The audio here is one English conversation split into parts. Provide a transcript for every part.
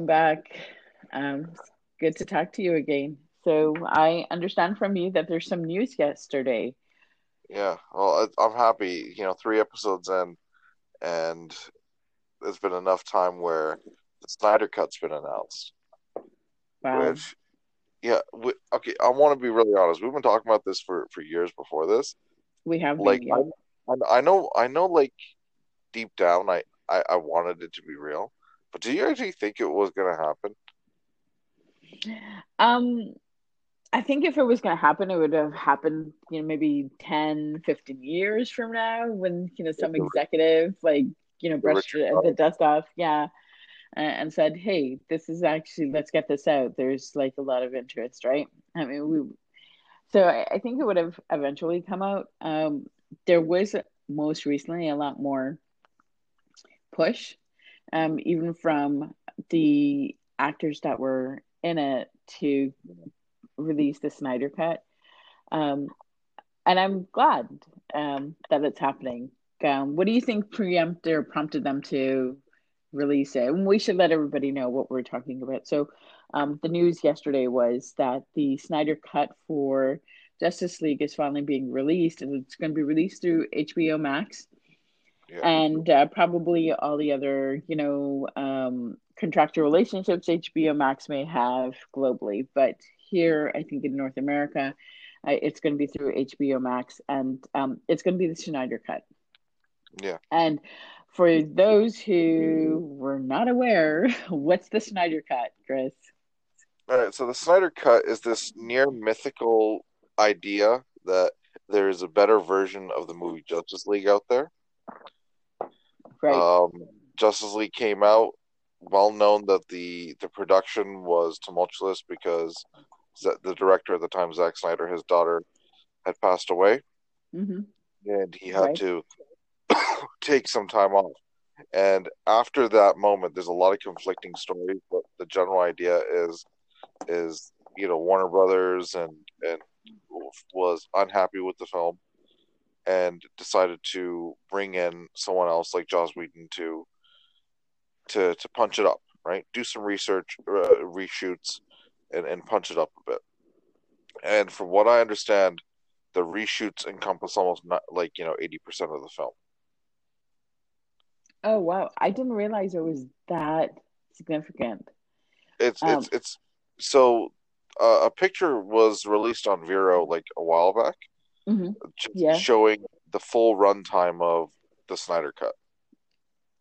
Welcome back. Um, good to talk to you again. So I understand from you that there's some news yesterday. yeah. Well, I'm happy. You know, three episodes in, and there's been enough time where the Snyder Cut's been announced. Wow, Which, yeah. We, okay, I want to be really honest. We've been talking about this for for years before this. we have been, Like. I I know I know like deep down, I I, I wanted it to be real. But do you actually think it was gonna happen? Um, I think if it was going to happen, it would have happened, you know, maybe 10, 15 years from now when, you know, some executive, like, you know, brushed the, the dust off, yeah, and, and said, hey, this is actually, let's get this out. There's like a lot of interest, right? I mean, we, so I, I think it would have eventually come out. Um, there was most recently a lot more push, um, even from the actors that were in it to release the Snyder Cut. Um, and I'm glad um, that it's happening. Um, what do you think preempted or prompted them to release it? And we should let everybody know what we're talking about. So, um, the news yesterday was that the Snyder Cut for Justice League is finally being released, and it's going to be released through HBO Max Yeah, and uh, probably all the other, you know, um, contractual relationships HBO Max may have globally. But here, I think in North America, uh, it's going to be through HBO Max, and um, it's going to be the Snyder cut. yeah. And for those who were not aware, what's the Snyder cut, Chris? All right. So the Snyder Cut is this near mythical idea that there is a better version of the movie Justice League out there Right. Um, Justice League came out, well known that the the production was tumultuous because the director at the time, Zack Snyder, his daughter had passed away, Mm-hmm. and he had Right. to take some time off. And after that moment, there's a lot of conflicting stories, but the general idea is is you know Warner Brothers and and was unhappy with the film and decided to bring in someone else like Joss Whedon to to to punch it up, right? Do some research, uh, reshoots, and and punch it up a bit. And from what I understand, the reshoots encompass almost not like you know eighty percent of the film. Oh wow, I didn't realize it was that significant. It's it's Um. it's so uh, a picture was released on Vero like a while back, mhm. just Yeah. showing the full runtime of the Snyder Cut.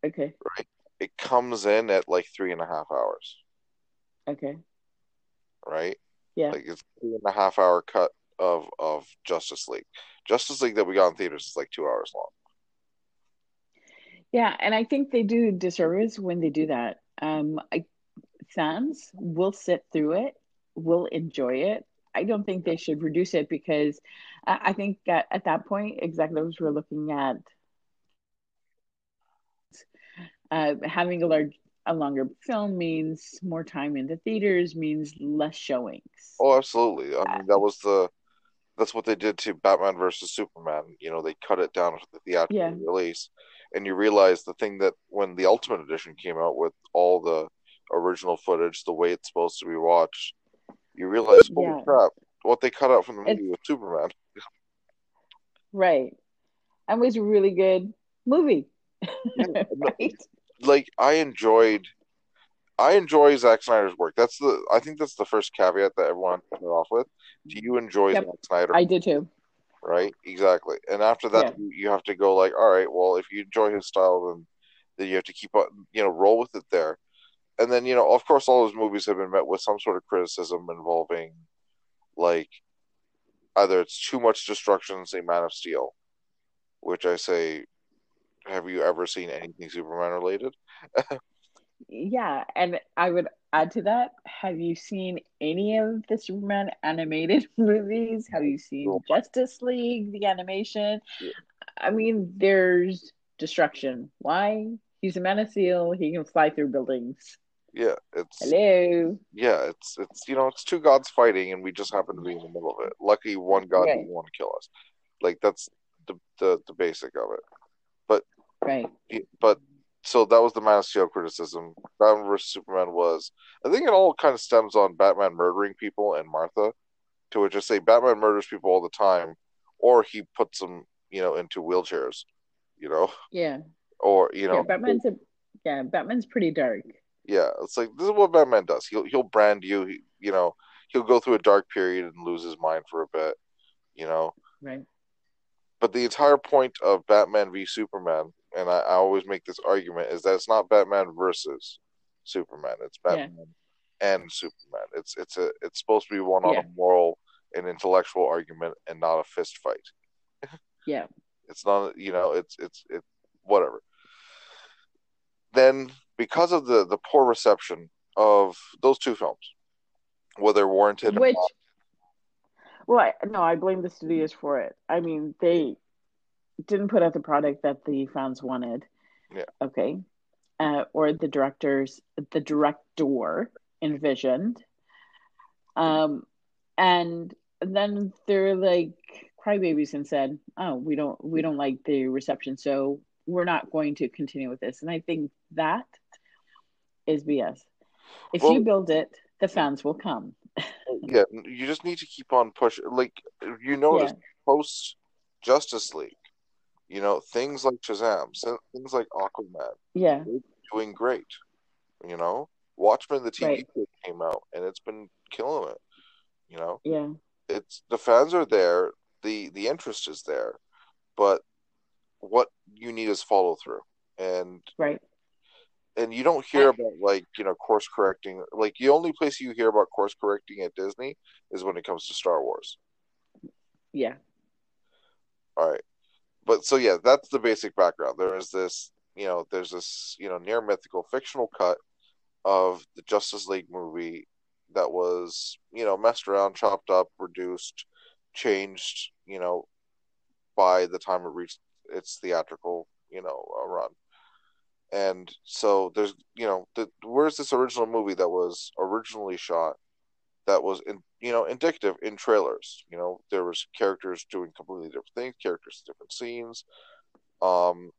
Okay. Right, it comes in at like three and a half hours. Okay. Right, Yeah. like it's three and a half hour cut of of Justice League. Justice League that we got in theaters is like two hours long. Yeah, and I think they do disservice when they do that. Um, I, fans will sit through it, will enjoy it. I don't think they should reduce it because I, I think at, at that point, executives were looking at uh, having a large, a longer film means more time in the theaters, means less showings. Oh, absolutely. I mean, that was the that's what they did to Batman versus Superman. You know, they cut it down for the theatrical yeah, release, and you realize the thing that when the Ultimate Edition came out with all the original footage, the way it's supposed to be watched, you realize, holy yeah, crap, what they cut out from the it's movie was Superman. right. And was a really good movie, Yeah, right? like I enjoyed, I enjoy Zack Snyder's work. That's the, I think that's the first caveat that everyone can start off with. Do you enjoy Zack Snyder? I did too. Right, exactly. And after that, Yeah, you, you have to go like, all right, well, if you enjoy his style, then then you have to keep on, you know, roll with it there. And then, you know, of course, all those movies have been met with some sort of criticism involving like either it's too much destruction, say Man of Steel, which I say, have you ever seen anything Superman related? yeah, and I would add to that. Have you seen any of the Superman animated movies? Have you seen Justice League, the animation? I mean, there's destruction. Why? He's a Man of Steel. He can fly through buildings. Yeah, it's Hello. yeah, it's it's you know, it's two gods fighting, and we just happen to be in the middle of it. Lucky one god Right, didn't want to kill us. Like that's the the the basic of it. But right. but so that was the Man of Steel criticism. Batman versus Superman was, I think it all kind of stems on Batman murdering people and Martha, to which I say Batman murders people all the time, or he puts them, you know, into wheelchairs, you know, Yeah. or you know, Yeah, Batman's a yeah, Batman's pretty dark. Yeah, it's like this is what Batman does. He'll he'll brand you, he, you know, he'll go through a dark period and lose his mind for a bit, you know. Right. But the entire point of Batman v Superman, and I, I always make this argument, is that it's not Batman versus Superman. It's Yeah. Batman and Superman. It's it's a it's supposed to be one on Yeah. a moral and intellectual argument and not a fist fight. Yeah. It's not you know, it's it's it whatever. Then because of the the poor reception of those two films, whether warranted or Which not, well, I, no, I blame the studios for it. I mean, they didn't put out the product that the fans wanted. Yeah. Okay. Uh, or the directors, the director envisioned. Um, and then they're like crybabies and said, "Oh, we don't, we don't like the reception, so we're not going to continue with this." And I think that is BS. If Well- you build it, the fans will come. yeah, you just need to keep on pushing. Like you notice Yeah. post Justice League, you know things like Shazam, things like Aquaman, Yeah. doing great. You know, Watchmen the TV Right. show came out and it's been killing it. You know, Yeah. it's the fans are there, the the interest is there, but what you need is follow through. And Right. And you don't hear about like you know course correcting. Like the only place you hear about course correcting at Disney is when it comes to Star Wars. Yeah. All right. But so yeah, that's the basic background. There is this, you know, there's this, you know, near mythical fictional cut of the Justice League movie that was, you know, messed around, chopped up, reduced, changed, you know, by the time it reached its theatrical, you know, run. And so there's, you know, the, where's this original movie that was originally shot that was in, you know, indicative in trailers. You know, there was characters doing completely different things, characters in different scenes. Um,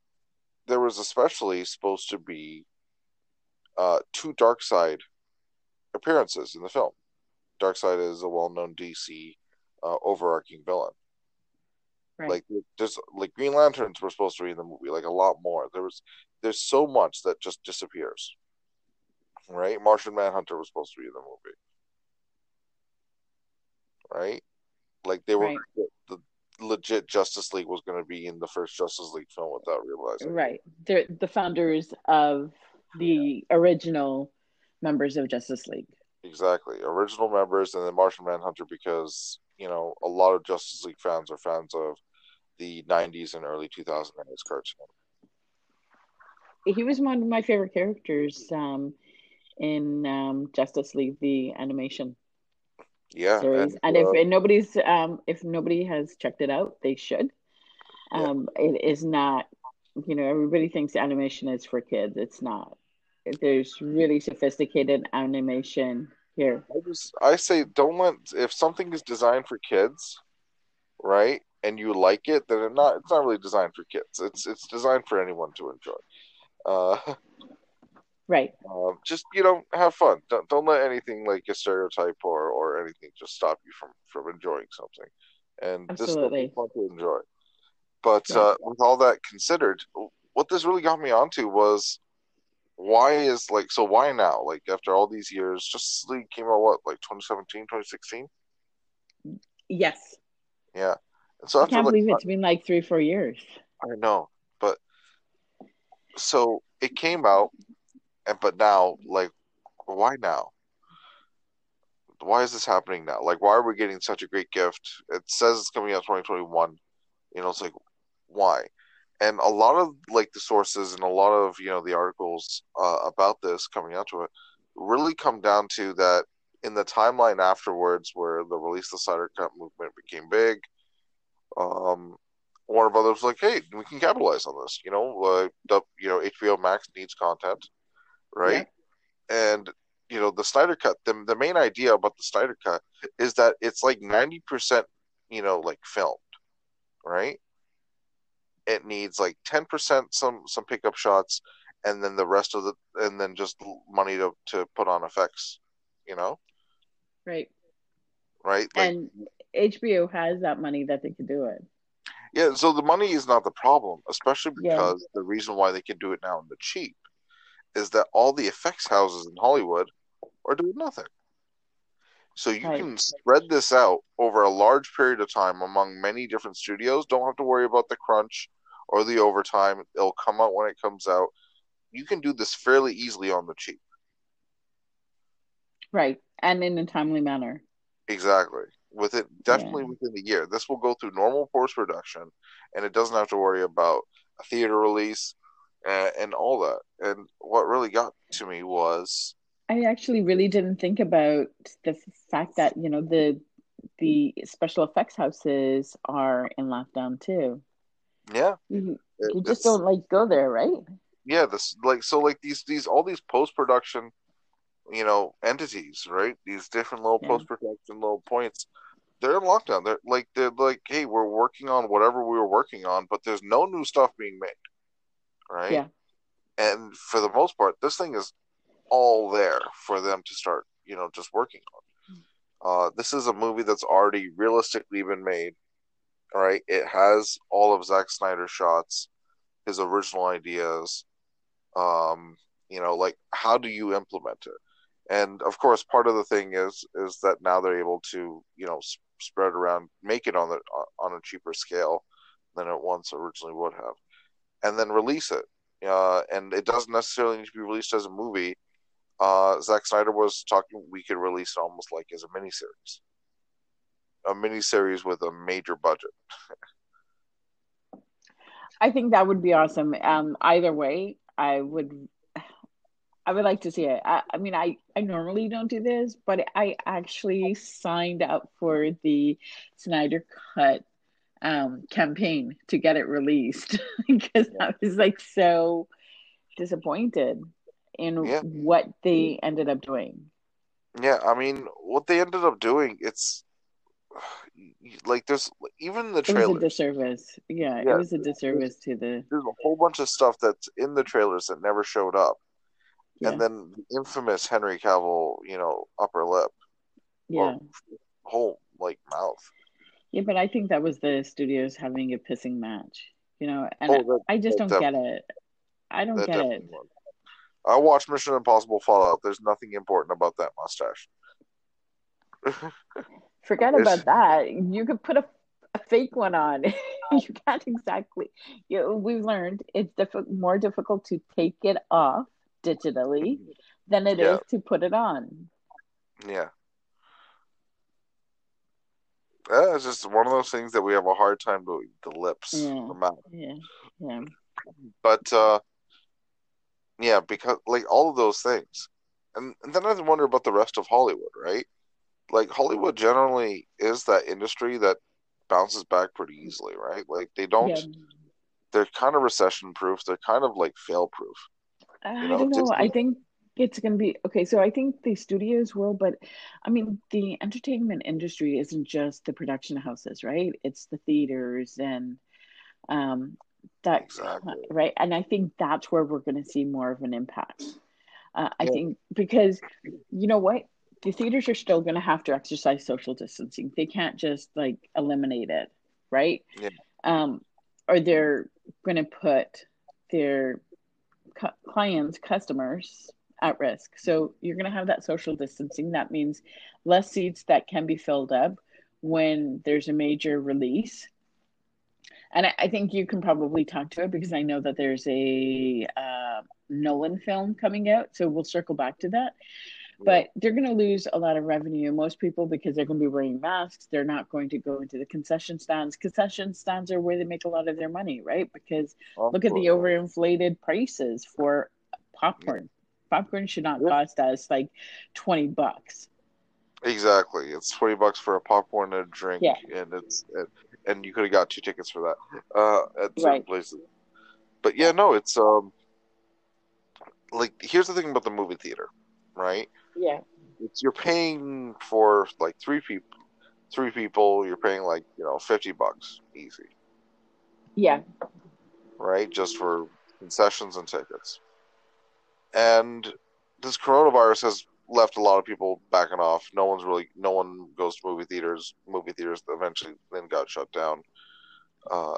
there was especially supposed to be uh, two Darkseid appearances in the film. Darkseid is a well-known DC uh, overarching villain. Right. Like there's like Green Lanterns were supposed to be in the movie, like a lot more. There was there's so much that just disappears. Right? Martian Manhunter was supposed to be in the movie. Right? Like they were Right. the, legit Justice League was going to be in the first Justice League film without realizing. Right. They're the founders of the original members of Justice League. Exactly. Original members and then Martian Manhunter because, you know, a lot of Justice League fans are fans of the 90s and early 2000s cartoon. He was one of my favorite characters um, in um, Justice League, the animation Yeah. series. And, And, if uh, and nobody's um, if nobody has checked it out, they should. Yeah. Um, it is not, you know, everybody thinks animation is for kids. It's not. There's really sophisticated animation here. I just I say don't let if something is designed for kids, right, and you like it, then it not it's not really designed for kids. It's it's designed for anyone to enjoy. Uh, Right. um, just you know, have fun. Don't don't let anything like a stereotype or or anything just stop you from from enjoying something. And this Absolutely. is fun to enjoy. But Yeah. uh, with all that considered, what this really got me onto was why is like so why now like after all these years Justice League came out what like 2017 2016 Yes. yeah and so I can't like believe it's been like three, four years. i know so it came out and but now like why now? Why is this happening now? Like why are we getting such a great gift? It says it's coming out 2021 you know it's like why? And a lot of like the sources and a lot of you know the articles uh, about this coming out to it really come down to that in the timeline afterwards where the release the Snyder Cut movement became big um Warner Brothers was like hey we can capitalize on this you know uh, the you know HBO Max needs content right and you know the Snyder Cut the, the main idea about the Snyder Cut is that it's like 90% you know like filmed right it needs like 10% some some pickup shots and then the rest of the and then just money to to put on effects, you know? Right. Right? Like, and HBO has that money that they could do it. Yeah, so the money is not the problem, especially because yeah. the reason why they can do it now in the cheap is that all the effects houses in Hollywood are doing nothing. So you right. can spread this out over a large period of time among many different studios. Don't have to worry about the crunch or the overtime. It'll come out when it comes out. You can do this fairly easily on the cheap. Right. And in a timely manner. Exactly. With it definitely yeah. within the year. This will go through normal post production and it doesn't have to worry about a theater release and, and all that. And what really got to me was I actually really didn't think about the fact that, you know, the the special effects houses are in lockdown too. Yeah. You, you just don't like go there, right? Yeah, this like so like these these all these post production you know entities right? These different little yeah. post production little points. They're in lockdown. They're like they're like hey we're working on whatever we were working on but there's no new stuff being made right? Yeah. And for the most part this thing is all there for them to start you know just working on. Uh, this is a movie that's already realistically been made all right? It has all of Zack Snyder's shots his original ideas. Um you know like how do you implement it and of course part of the thing is is that now they're able to you know spread around make it on the on a cheaper scale than it once originally would have and then release it. Uh, and it doesn't necessarily need to be released as a movie. Uh, Zack Snyder was talking we could release it almost like as a miniseries. A miniseries with a major budget. I think that would be awesome. Um, either way I would I would like to see it. I, I, mean, I, I normally don't do this, but I actually signed up for the Snyder Cut um, campaign to get it released because yeah. I was like so disappointed in yeah. what they ended up doing. Yeah, I mean, what they ended up doing, it's like there's even the trailer. It was a disservice. Yeah, yeah, it was a disservice to the. There's a whole bunch of stuff that's in the trailers that never showed up yeah. and then the infamous Henry Cavill, you know, upper lip, yeah, whole like mouth. Yeah, but I think that was the studios having a pissing match, you know, and oh, I just don't get it. I don't get it. Was. I watched Mission Impossible Fallout. There's nothing important about that mustache. Forget about that. You could put a, a fake one on. you can't exactly. You we've learned it's diff- more difficult to take it off digitally than it yeah. is to put it on. Yeah. Yeah, it's just one of those things that we have a hard time doing. The lips, yeah. the mouth. Yeah, yeah. But uh, yeah, because like all of those things, and, and then I wonder about the rest of Hollywood, right? Like Hollywood generally is that industry that bounces back pretty easily, right? Like they don't. Yeah. They're kind of recession proof. They're kind of like fail proof. I don't know. I think it's going to be okay. So I think the studios will, but I mean, the entertainment industry isn't just the production houses, right? It's the theaters and um, that, exactly. right? And I think that's where we're going to see more of an impact. Uh, I yeah. think because you know what? The theaters are still going to have to exercise social distancing. They can't just like eliminate it, right? Yeah. Um, or they're going to put their cu- clients, customers at risk. So you're going to have that social distancing. That means less seats that can be filled up when there's a major release. And I, I think you can probably talk to it because I know that there's a uh, Nolan film coming out. So we'll circle back to that but they're going to lose a lot of revenue most people because they're going to be wearing masks they're not going to go into the concession stands concession stands are where they make a lot of their money right because of look course. at the overinflated prices for popcorn yeah. popcorn should not yeah. cost us like 20 bucks exactly it's 20 bucks for a popcorn and a drink yeah. and it's and, and you could have got two tickets for that uh at certain right. places but yeah no it's um like here's the thing about the movie theater right yeah. It's you're paying for like three people three people, you're paying like, you know, fifty bucks easy. Yeah. Right? Just for concessions and tickets. and this coronavirus has left a lot of people backing off. No one's really, no one goes to movie theaters. Movie theaters eventually then got shut down. Uh,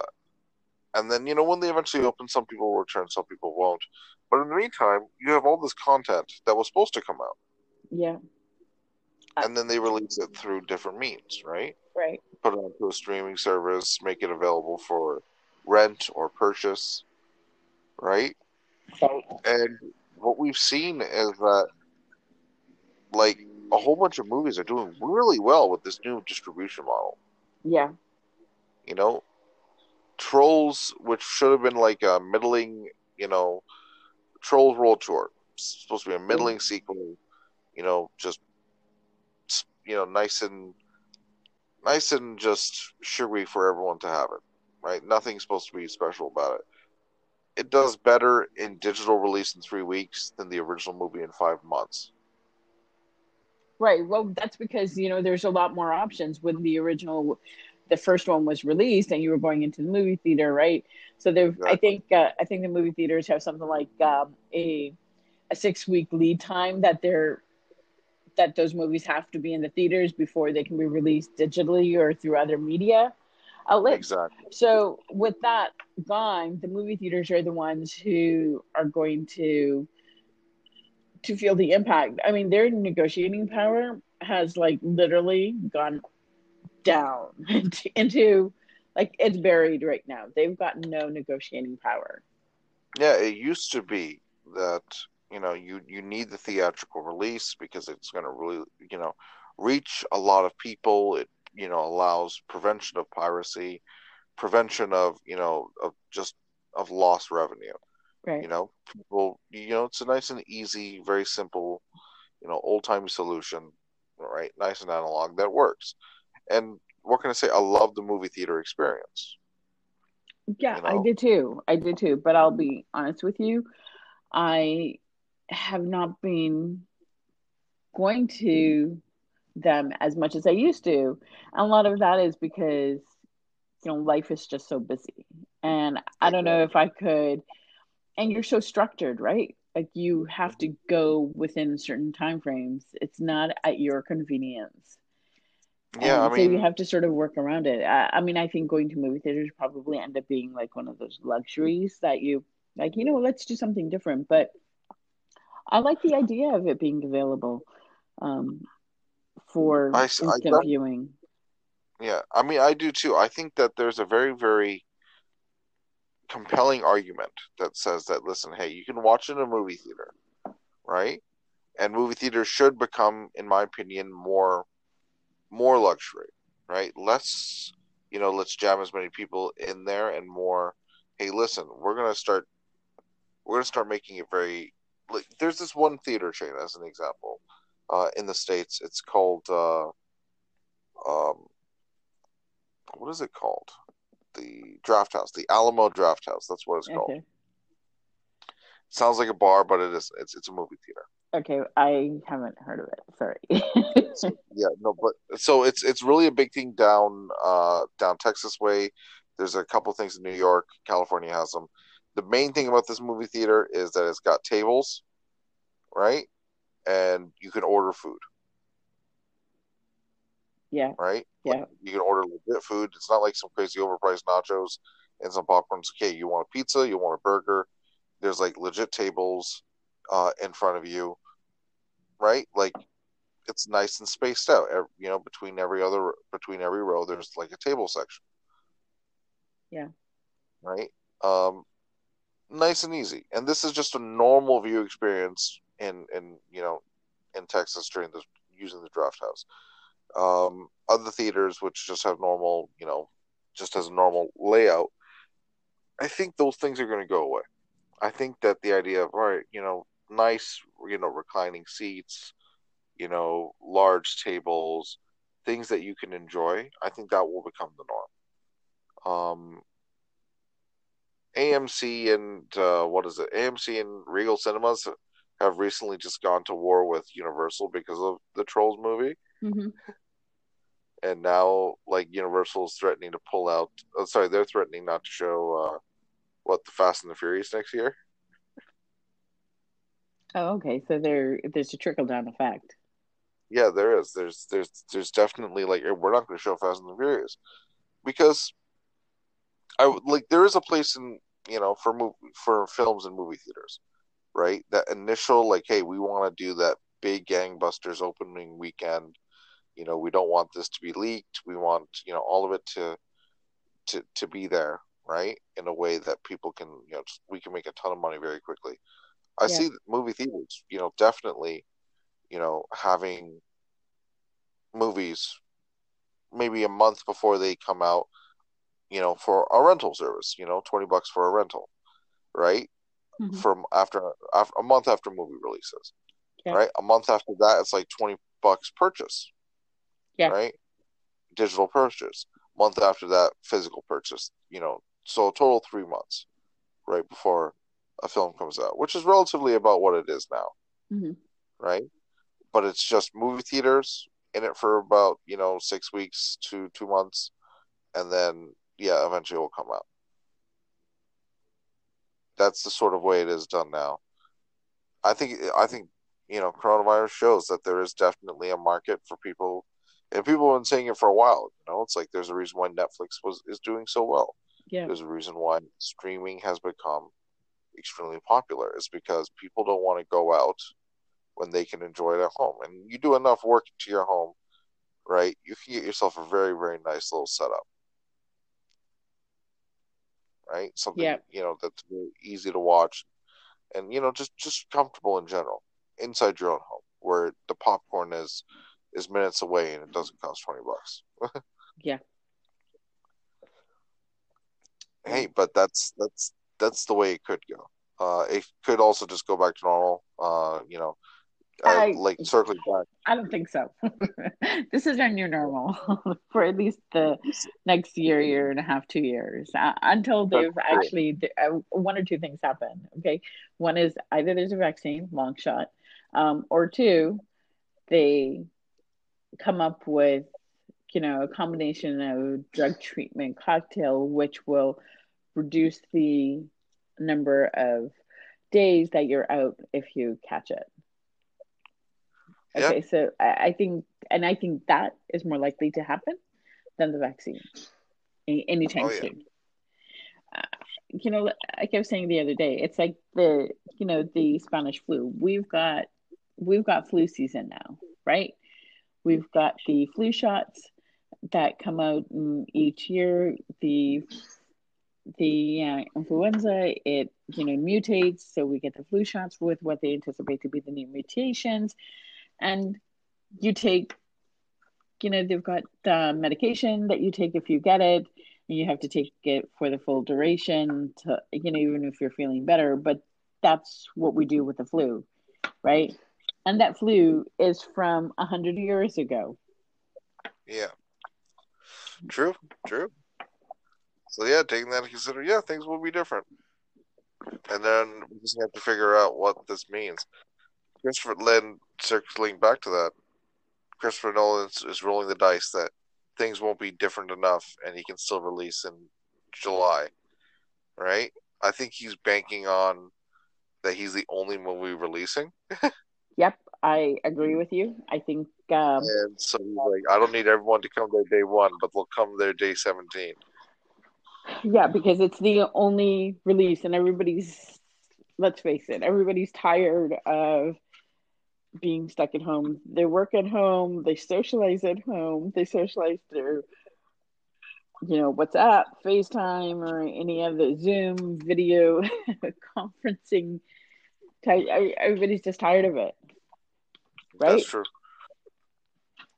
and then you know when they eventually open, some people will return, some people won't. But in the meantime, you have all this content that was supposed to come out. Yeah. And then they release it through different means, right? Right. Put it onto a streaming service, make it available for rent or purchase, right? Right. And what we've seen is that, like, a whole bunch of movies are doing really well with this new distribution model. Yeah. You know, Trolls, which should have been like a middling, you know, Trolls World Tour, supposed to be a middling mm. sequel, you know, just you know, nice and nice and just sugary for everyone to have it, right? Nothing's supposed to be special about it. It does better in digital release in three weeks than the original movie in five months. Right. Well, that's because you know there's a lot more options when the original, the first one was released, and you were going into the movie theater, right? So there, exactly. I think, uh, I think the movie theaters have something like um, a a six week lead time that they're that those movies have to be in the theaters before they can be released digitally or through other media outlets. Exactly. So with that gone, the movie theaters are the ones who are going to to feel the impact. I mean, their negotiating power has like literally gone down into, into like it's buried right now. They've got no negotiating power. Yeah, it used to be that you know you you need the theatrical release because it's going to really you know reach a lot of people. It you know allows prevention of piracy prevention of you know of just of lost revenue. Right. You know people you know it's a nice and easy very simple you know old time solution right? Nice and analog that works. And what can i say? I love the movie theater experience. Yeah you know? i did too. I did too. But i'll be honest with you i have not been going to them as much as I used to. And a lot of that is because, you know, life is just so busy. And I don't know if I could, and you're so structured, right? Like you have to go within certain time frames. It's not at your convenience. Yeah, and I mean, so you have to sort of work around it. I, I mean, I think going to movie theaters probably end up being like one of those luxuries that you like. You know, let's do something different. But I like the idea of it being available um, for I, instant I, viewing. Yeah, I mean, I do too. I think that there's a very, very compelling argument that says that listen, hey, you can watch in a movie theater, right? And movie theaters should become, in my opinion, more more luxury, right? Less, you know, let's jam as many people in there and more. Hey, listen, we're gonna start. We're gonna start making it very like there's this one theater chain as an example uh, in the states. It's called uh, um, what is it called? The Drafthouse, the Alamo Drafthouse. That's what it's okay. called. Sounds like a bar, but it is. It's it's a movie theater. Okay, I haven't heard of it. Sorry. so, yeah, no, but so it's it's really a big thing down uh, down Texas way. There's a couple things in New York, California has them the main thing about this movie theater is that it's got tables, right? And you can order food. Yeah. Right? Yeah. Like you can order legit food. It's not like some crazy overpriced nachos and some popcorn. It's okay, you want a pizza, you want a burger. There's like legit tables uh, in front of you, right? Like it's nice and spaced out. You know, between every other between every row, there's like a table section. Yeah. Right. Um, nice and easy. And this is just a normal view experience in in you know in Texas during the using the Drafthouse. Um, other theaters which just have normal, you know, just as a normal layout. I think those things are going to go away. I think that the idea of all right, you know, nice, you know, reclining seats, you know, large tables, things that you can enjoy. I think that will become the norm. Um, AMC and uh, what is it? AMC and Regal Cinemas have recently just gone to war with Universal because of the Trolls movie. Mm-hmm. And now, like Universal is threatening to pull out. Oh, sorry, they're threatening not to show uh, what the Fast and the Furious next year. Oh, okay. So there, there's a trickle down effect. Yeah, there is. There's there's there's definitely like we're not going to show Fast and the Furious because I would like there is a place in you know for move for films and movie theaters, right? That initial like, hey, we want to do that big gangbusters opening weekend. You know, we don't want this to be leaked. We want you know all of it to to to be there, right? In a way that people can you know we can make a ton of money very quickly. I Yeah. see movie theaters, you know, definitely, you know, having movies maybe a month before they come out, you know, for a rental service, you know, 20 bucks for a rental, right? Mhm. From after, after a month after movie releases, Yeah. right? A month after that, it's like 20 bucks purchase, Yeah. right? Digital purchase. Month after that, physical purchase, you know, so a total three months, right? Before a film comes out, which is relatively about what it is now, Mhm. right? But it's just movie theaters in it for about, you know, six weeks to two months. And then, yeah, eventually it will come out. That's the sort of way it is done now. I think, I think, you know, coronavirus shows that there is definitely a market for people, and people have been saying it for a while. You know, it's like there's a reason why Netflix was is doing so well. Yeah. There's a reason why streaming has become extremely popular. It's because people don't want to go out when they can enjoy it at home. And you do enough work to your home, right? You can get yourself a very, very nice little setup. Right? Something Yeah. you know that's very easy to watch and you know, just just comfortable in general. Inside your own home where the popcorn is is minutes away and it doesn't cost twenty bucks. Yeah. hey, but that's that's that's the way it could go. Uh, it could also just go back to normal. Uh, you know, uh, like circling back. I don't think so. this is our new normal for at least the next year, year and a half, two years, uh, until they've That's actually uh, one or two things happen. Okay, one is either there's a vaccine, long shot, um, or two, they come up with you know a combination of drug treatment cocktail, which will reduce the number of days that you're out if you catch it. Okay, so I, I think, and I think that is more likely to happen than the vaccine anytime Oh, yeah. soon. Uh, you know, like I was saying the other day, it's like the you know the Spanish flu. We've got we've got flu season now, right? We've got the flu shots that come out each year. The the uh, influenza it you know mutates, so we get the flu shots with what they anticipate to be the new mutations, and you take you know they've got uh, medication that you take if you get it and you have to take it for the full duration to you know even if you're feeling better but that's what we do with the flu right and that flu is from a 100 years ago Yeah. True, true. So yeah, taking that into consider, yeah, things will be different. And then we just have to figure out what this means. Christopher Lynn, circling back to that, Christopher Nolan is, rolling the dice that things won't be different enough and he can still release in July. Right? I think he's banking on that he's the only movie releasing. yep i agree with you i think um, And so he's like, I don't need everyone to come there day one, but they'll come there day 17. yeah because it's the only release and everybody's let's face it everybody's tired of being stuck at home. They work at home. They socialize at home. They socialize through you know whatsapp facetime or any of the zoom video conferencing type. Everybody's just tired of it. Right? That's true.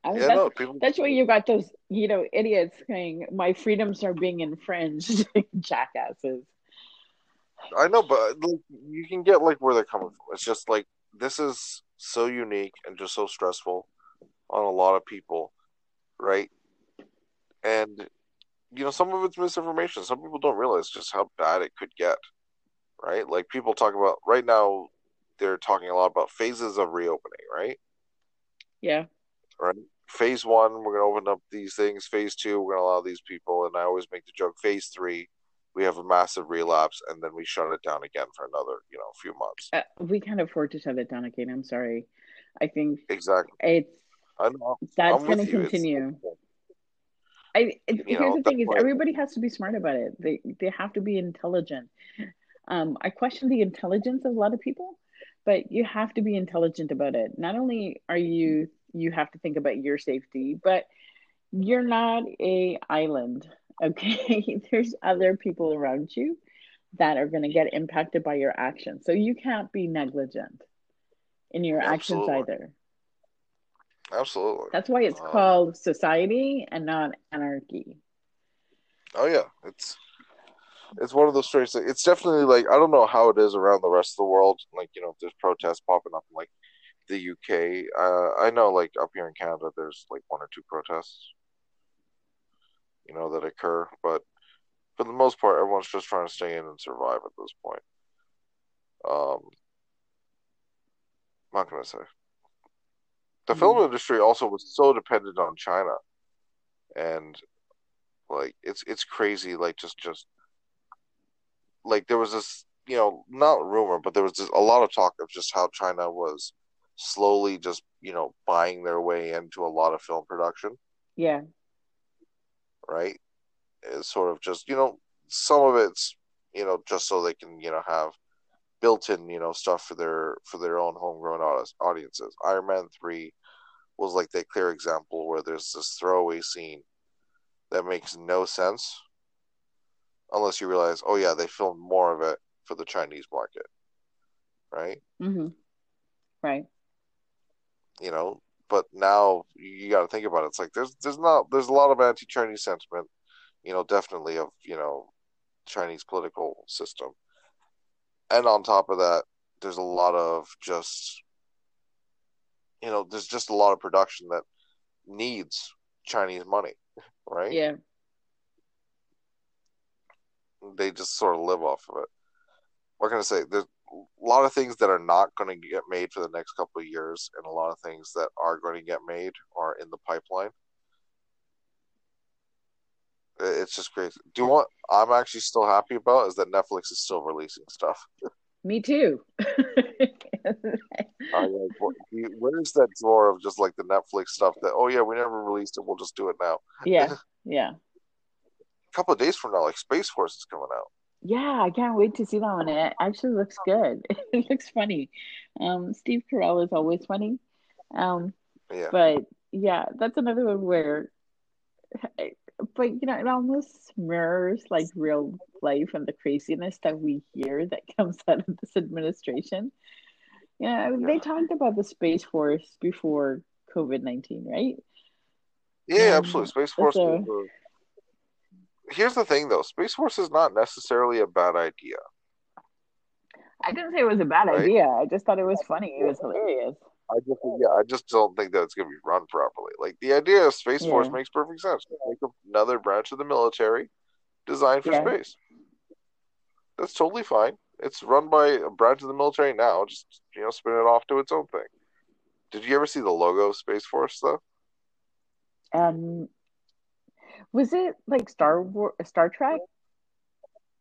I mean, Yeah, that's, no, people. that's why you got those you know idiots saying my freedoms are being infringed. Jackasses. I know, but like, you can get like where they're coming from. It's just like this is so unique and just so stressful on a lot of people, right? And you know, some of it's misinformation. Some people don't realize just how bad it could get, right? Like people talk about right now, they're talking a lot about phases of reopening, right? yeah Right. Phase one, we're gonna open up these things. Phase two, we're gonna allow these people. And I always make the joke. Phase three, we have a massive relapse, and then we shut it down again for another, you know, few months. Uh, we can't afford to shut it down again. I'm sorry. I think exactly it's I know. that's going to continue. I it, here's know, the thing: is everybody has to be smart about it. They they have to be intelligent. Um, I question the intelligence of a lot of people, but you have to be intelligent about it. Not only are you you have to think about your safety, but you're not a island. Okay, there's other people around you that are going to get impacted by your actions. So you can't be negligent in your Absolutely. actions either. Absolutely. That's why it's um, called society and not anarchy. Oh yeah, it's it's one of those strange things. It's definitely like I don't know how it is around the rest of the world. Like you know, if there's protests popping up in like the UK. Uh, I know like up here in Canada, there's like one or two protests, you know, that occur. But for the most part, everyone's just trying to stay in and survive at this point. Um, what can I say? The mm-hmm. film industry also was so dependent on China, and like it's it's crazy. Like just just like there was this you know not rumor, but there was just a lot of talk of just how China was slowly just you know buying their way into a lot of film production. Yeah. Right. It's sort of just you know some of it's you know just so they can you know have built-in you know stuff for their for their own homegrown audiences. Iron Man three was like that clear example where there's this throwaway scene that makes no sense unless you realize, oh yeah, they filmed more of it for the Chinese market, right? Mm-hmm. Right. You know, but now you got to think about it. It's like there's there's not there's a lot of anti-Chinese sentiment, you know, definitely of you know Chinese political system, and on top of that, there's a lot of just you know, there's just a lot of production that needs Chinese money, right? Yeah. They just sort of live off of it. What can I say? There's a lot of things that are not going to get made for the next couple of years, and a lot of things that are going to get made are in the pipeline. It's just crazy. Do you want? I'm actually still happy about is that Netflix is still releasing stuff. Me too. Like, where's that drawer of just like the Netflix stuff that oh yeah we never released it we'll just do it now. Yeah, yeah. A couple of days from now, like Space Force is coming out. Yeah, I can't wait to see that one. It actually looks good. It looks funny. Um, Steve Carell is always funny. Um, yeah. But yeah, that's another one where, but you know, it almost mirrors like real life and the craziness that we hear that comes out of this administration. Yeah, yeah. they talked about the Space Force before COVID 19, right? Yeah, um, absolutely. Space Force. So... Here's the thing, though Space Force is not necessarily a bad idea. I didn't say it was a bad right? idea. I just thought it was funny. It was hilarious. I just yeah, I just don't think that it's going to be run properly. Like the idea of Space yeah. Force makes perfect sense. Make another branch of the military designed for yeah. space. That's totally fine. It's run by a branch of the military now. Just you know, spin it off to its own thing. Did you ever see the logo of Space Force though? Um, was it like Star War, Star Trek?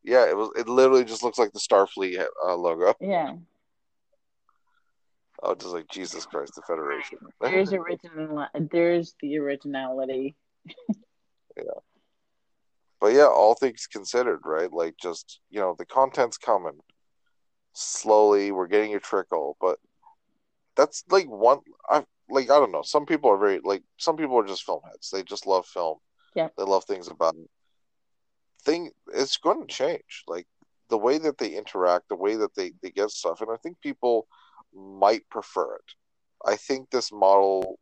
Yeah, it was. It literally just looks like the Starfleet uh, logo. Yeah. Oh, just like Jesus Christ, the Federation. There's original. There's the originality. yeah but yeah, all things considered, right? Like just you know, the content's coming slowly. We're getting a trickle, but that's like one. I like I don't know. Some people are very like some people are just film heads. They just love film. Yeah, they love things about it. Thing it's going to change. Like the way that they interact, the way that they they get stuff, and I think people might prefer it. I think this model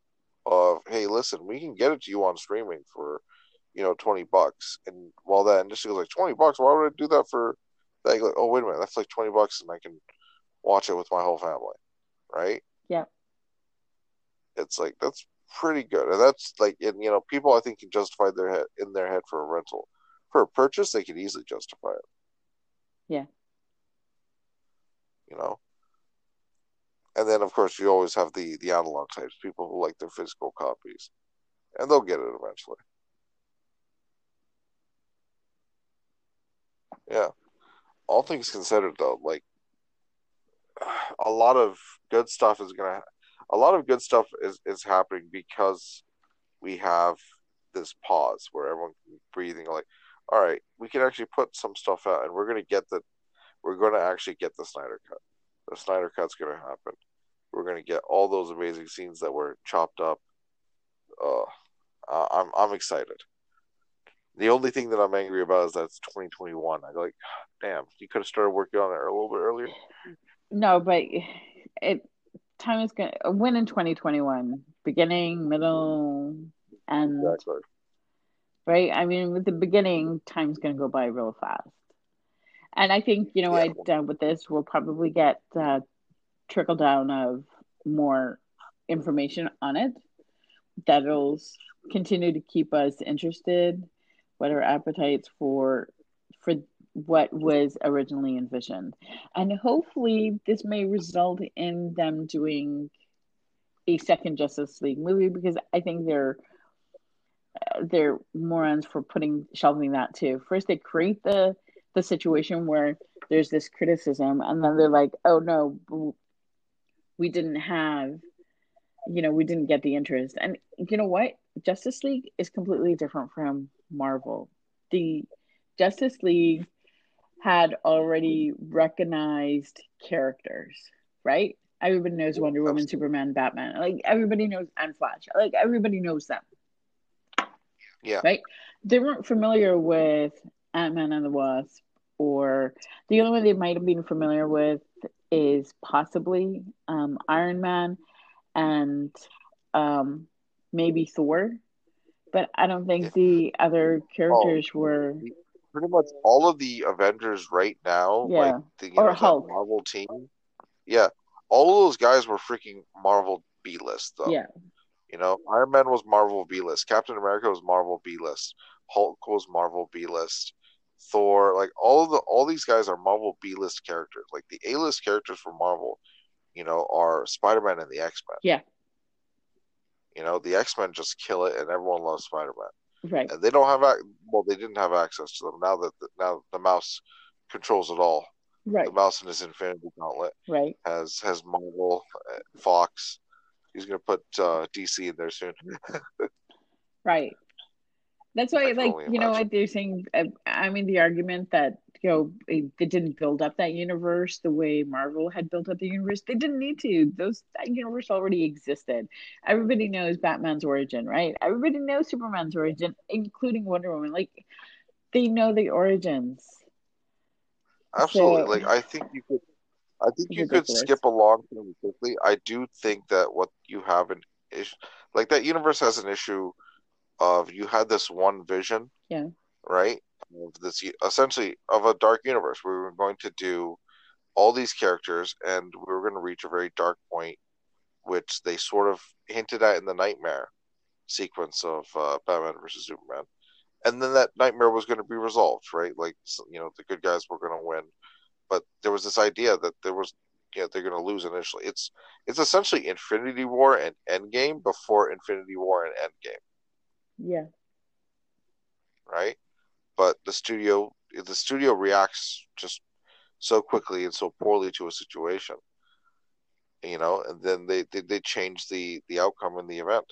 of hey, listen, we can get it to you on streaming for you know, 20 bucks. And while that industry was like 20 bucks, why would I do that for that? Like, oh, wait a minute, that's like 20 bucks and I can watch it with my whole family. Right. Yeah. It's like, that's pretty good. And that's like, and you know, people I think can justify their head in their head for a rental. For a purchase, they could easily justify it. Yeah. You know? And then, of course, you always have the the analog types, people who like their physical copies, and they'll get it eventually. Yeah. All things considered, though, like a lot of good stuff is gonna, a lot of good stuff is is happening because we have this pause where everyone can breathing like, all right, we can actually put some stuff out, and we're gonna get the, we're gonna actually get the Snyder cut. The Snyder cut's gonna happen. We're gonna get all those amazing scenes that were chopped up. Uh, I'm I'm excited. The only thing that I'm angry about is that it's 2021. I like, damn, you could have started working on it a little bit earlier. No, but it time is going to win in 2021, beginning, middle, and exactly. right. I mean, with the beginning, time's going to go by real fast. And I think you know, yeah. I uh, with this, we'll probably get uh, trickle down of more information on it that'll continue to keep us interested what our appetites for for what was originally envisioned. And hopefully this may result in them doing a second justice league movie because i think they're uh, they're morons for putting shelving that too. First they create the the situation where there's this criticism and then they're like oh no we didn't have you know we didn't get the interest. And you know what? Justice league is completely different from Marvel. The Justice League had already recognized characters, right? Everybody knows Wonder Woman, Superman, Batman. Like everybody knows and Flash. Like everybody knows them. Yeah. Right? They weren't familiar with Ant Man and the Wasp, or the only one they might have been familiar with is possibly um, Iron Man and um, maybe Thor but I don't think the other characters oh, were pretty much all of the Avengers right now, yeah. like the you or know, Hulk. Marvel team. Yeah, all of those guys were freaking Marvel B list though. Yeah. You know, Iron Man was Marvel B list. Captain America was Marvel B list. Hulk was Marvel B list. Thor, like all of the all these guys are Marvel B list characters. Like the A list characters for Marvel, you know, are Spider Man and the X Men. Yeah. You know, the X Men just kill it, and everyone loves Spider Man. Right. And they don't have well, they didn't have access to them now that the, now the mouse controls it all. Right. The mouse in his Infinity Gauntlet. Right. Has has Marvel, uh, Fox. He's gonna put uh, DC in there soon. right. That's why, I like, you know, what they're saying. Uh, I mean, the argument that you know they, they didn't build up that universe the way Marvel had built up the universe. They didn't need to. Those that universe already existed. Everybody knows Batman's origin, right? Everybody knows Superman's origin, including Wonder Woman. Like, they know the origins. Absolutely. So, like, I think you could. I think you ridiculous. could skip along fairly quickly. I do think that what you have an issue, like that universe has an issue of you had this one vision, yeah, right, of this essentially of a dark universe. We were going to do all these characters, and we were going to reach a very dark point, which they sort of hinted at in the nightmare sequence of uh, Batman versus Superman, and then that nightmare was going to be resolved, right? Like you know, the good guys were going to win, but there was this idea that there was know, they're going to lose initially. It's it's essentially Infinity War and Endgame before Infinity War and Endgame. Yeah. Right? But the studio the studio reacts just so quickly and so poorly to a situation. You know, and then they, they, they change the, the outcome in the event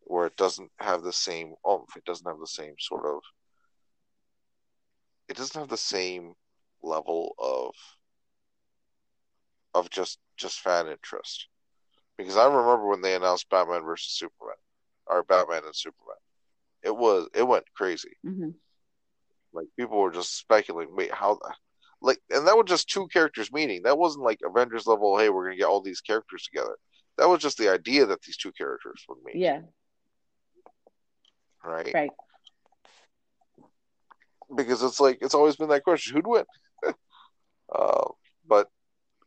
where it doesn't have the same oomph, it doesn't have the same sort of it doesn't have the same level of of just just fan interest. Because I remember when they announced Batman versus Superman or Batman and Superman. It was it went crazy. Mm-hmm. Like people were just speculating, wait, how like and that was just two characters meeting. That wasn't like Avengers level, hey, we're gonna get all these characters together. That was just the idea that these two characters would meet. Yeah. Right. Right. Because it's like it's always been that question: who'd win? uh, but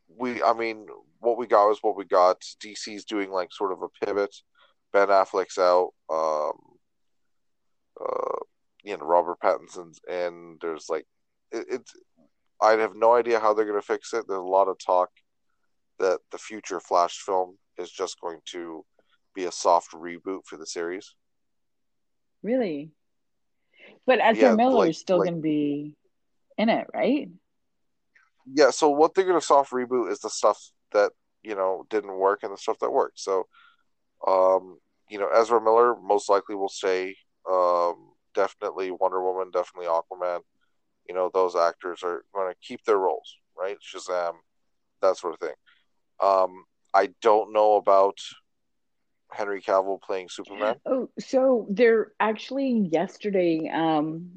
we, I mean, what we got was what we got. DC's doing like sort of a pivot Ben Affleck's out. Um, uh, you know, Robert Pattinson's and there's like it, it's. I have no idea how they're going to fix it. There's a lot of talk that the future Flash film is just going to be a soft reboot for the series. Really? But Ezra yeah, Miller like, is still like, going to be in it, right? Yeah. So what they're gonna soft reboot is the stuff that you know didn't work and the stuff that worked. So, um, you know, Ezra Miller most likely will stay. Um, definitely Wonder Woman, definitely Aquaman. You know, those actors are going to keep their roles, right? Shazam, that sort of thing. Um, I don't know about Henry Cavill playing Superman. Oh, so there actually yesterday, um,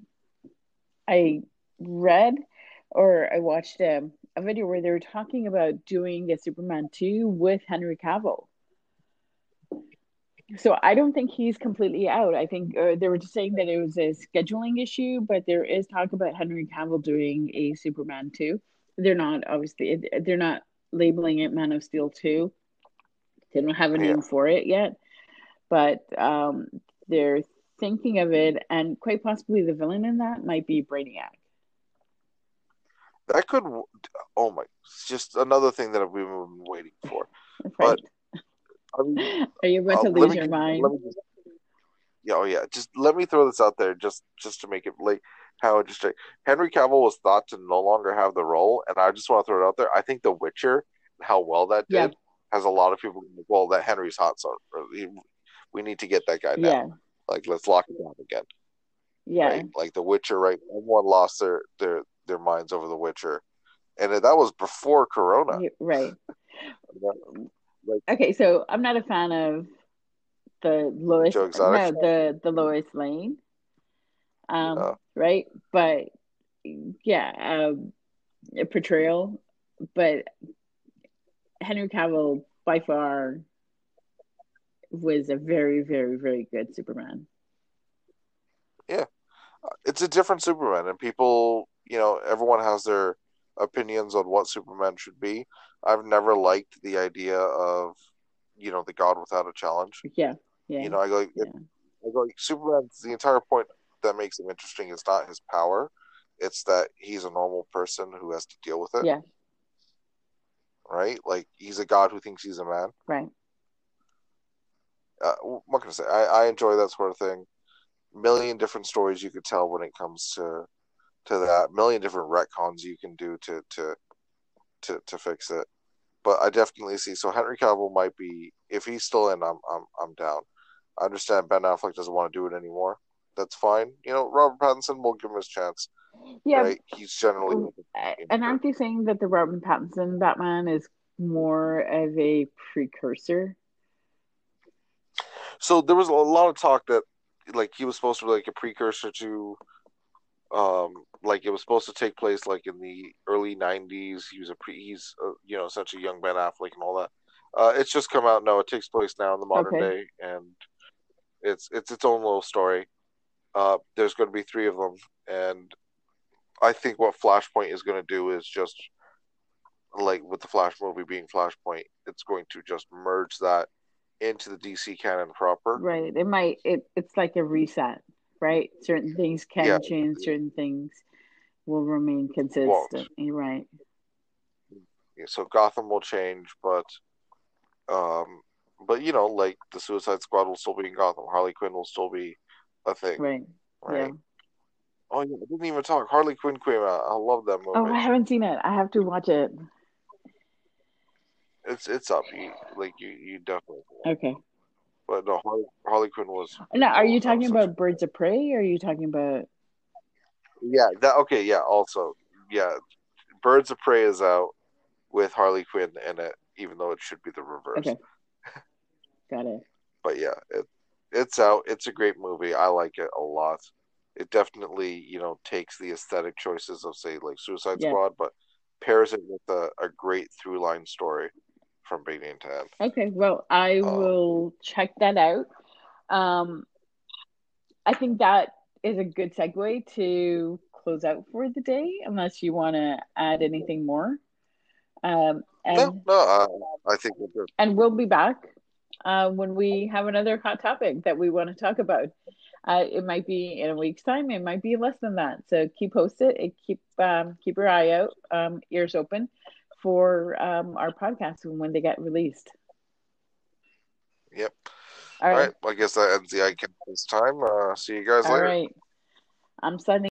I read or I watched a, a video where they were talking about doing a Superman 2 with Henry Cavill. So I don't think he's completely out. I think uh, they were just saying that it was a scheduling issue, but there is talk about Henry Cavill doing a Superman 2. They're not obviously they're not labeling it Man of Steel 2. They don't have a name yeah. for it yet, but um, they're thinking of it, and quite possibly the villain in that might be Brainiac. That could, oh my, just another thing that we've been waiting for. Right. But I mean, are you about uh, to lose your mind? Just, yeah, oh yeah. Just let me throw this out there, just just to make it like how just Henry Cavill was thought to no longer have the role, and I just want to throw it out there. I think The Witcher, how well that did, yeah. has a lot of people. Well, that Henry's hot, so we need to get that guy now. Yeah. Like, let's lock him down again. Yeah. Right? Like The Witcher, right? Everyone lost their their their minds over The Witcher, and that was before Corona. Right. like, okay, so I'm not a fan of the Lois. No, the the Lois Lane. Um, yeah. right, but yeah, um, a portrayal, but Henry Cavill by far was a very, very, very good Superman. Yeah, it's a different Superman, and people, you know, everyone has their opinions on what Superman should be. I've never liked the idea of, you know, the God without a challenge. Yeah, yeah. You know, I go, like, yeah. I go like Superman's the entire point that makes him interesting is not his power; it's that he's a normal person who has to deal with it. Yeah. Right, like he's a god who thinks he's a man. Right uh, what can I say? I, I enjoy that sort of thing. Million different stories you could tell when it comes to to that. Million different retcons you can do to to to to fix it. But I definitely see. So Henry Cavill might be if he's still in. I'm I'm I'm down. I understand Ben Affleck doesn't want to do it anymore. That's fine. You know, Robert Pattinson will give him his chance. Yeah, right? he's generally. And aren't you saying that the Robert Pattinson Batman is more of a precursor so there was a lot of talk that like he was supposed to be like a precursor to um like it was supposed to take place like in the early 90s he was a pre he's uh, you know such a young ben affleck and all that uh it's just come out no it takes place now in the modern okay. day and it's it's its own little story uh there's going to be three of them and i think what flashpoint is going to do is just like with the flash movie being flashpoint it's going to just merge that into the DC canon proper. Right. It might it it's like a reset, right? Certain things can yeah. change, certain things will remain consistent. You're right. Yeah, so Gotham will change, but um but you know, like the Suicide Squad will still be in Gotham. Harley Quinn will still be a thing. Right. Right. Yeah. Oh yeah, I didn't even talk. Harley Quinn came out. I love that movie. Oh, I haven't seen it. I have to watch it. It's it's up. You, like you, you definitely. Okay. But no, Harley, Harley Quinn was. No, are you talking about Birds of Prey? Or are you talking about? Yeah. That okay. Yeah. Also, yeah, Birds of Prey is out with Harley Quinn in it, even though it should be the reverse. Okay. Got it. but yeah, it it's out. It's a great movie. I like it a lot. It definitely, you know, takes the aesthetic choices of say like Suicide yeah. Squad, but pairs it with a, a great through line story from beginning to end. Okay, well, I um, will check that out. Um, I think that is a good segue to close out for the day, unless you want to add anything more. Um, and, no, no, uh, I think we're good. And we'll be back uh, when we have another hot topic that we want to talk about. Uh, it might be in a week's time. It might be less than that. So keep posted. and Keep um, keep your eye out, um, ears open for um, our podcast when they get released. Yep. All right. All right. I guess that ends the iCast this time. Uh, see you guys All later. All right. I'm signing.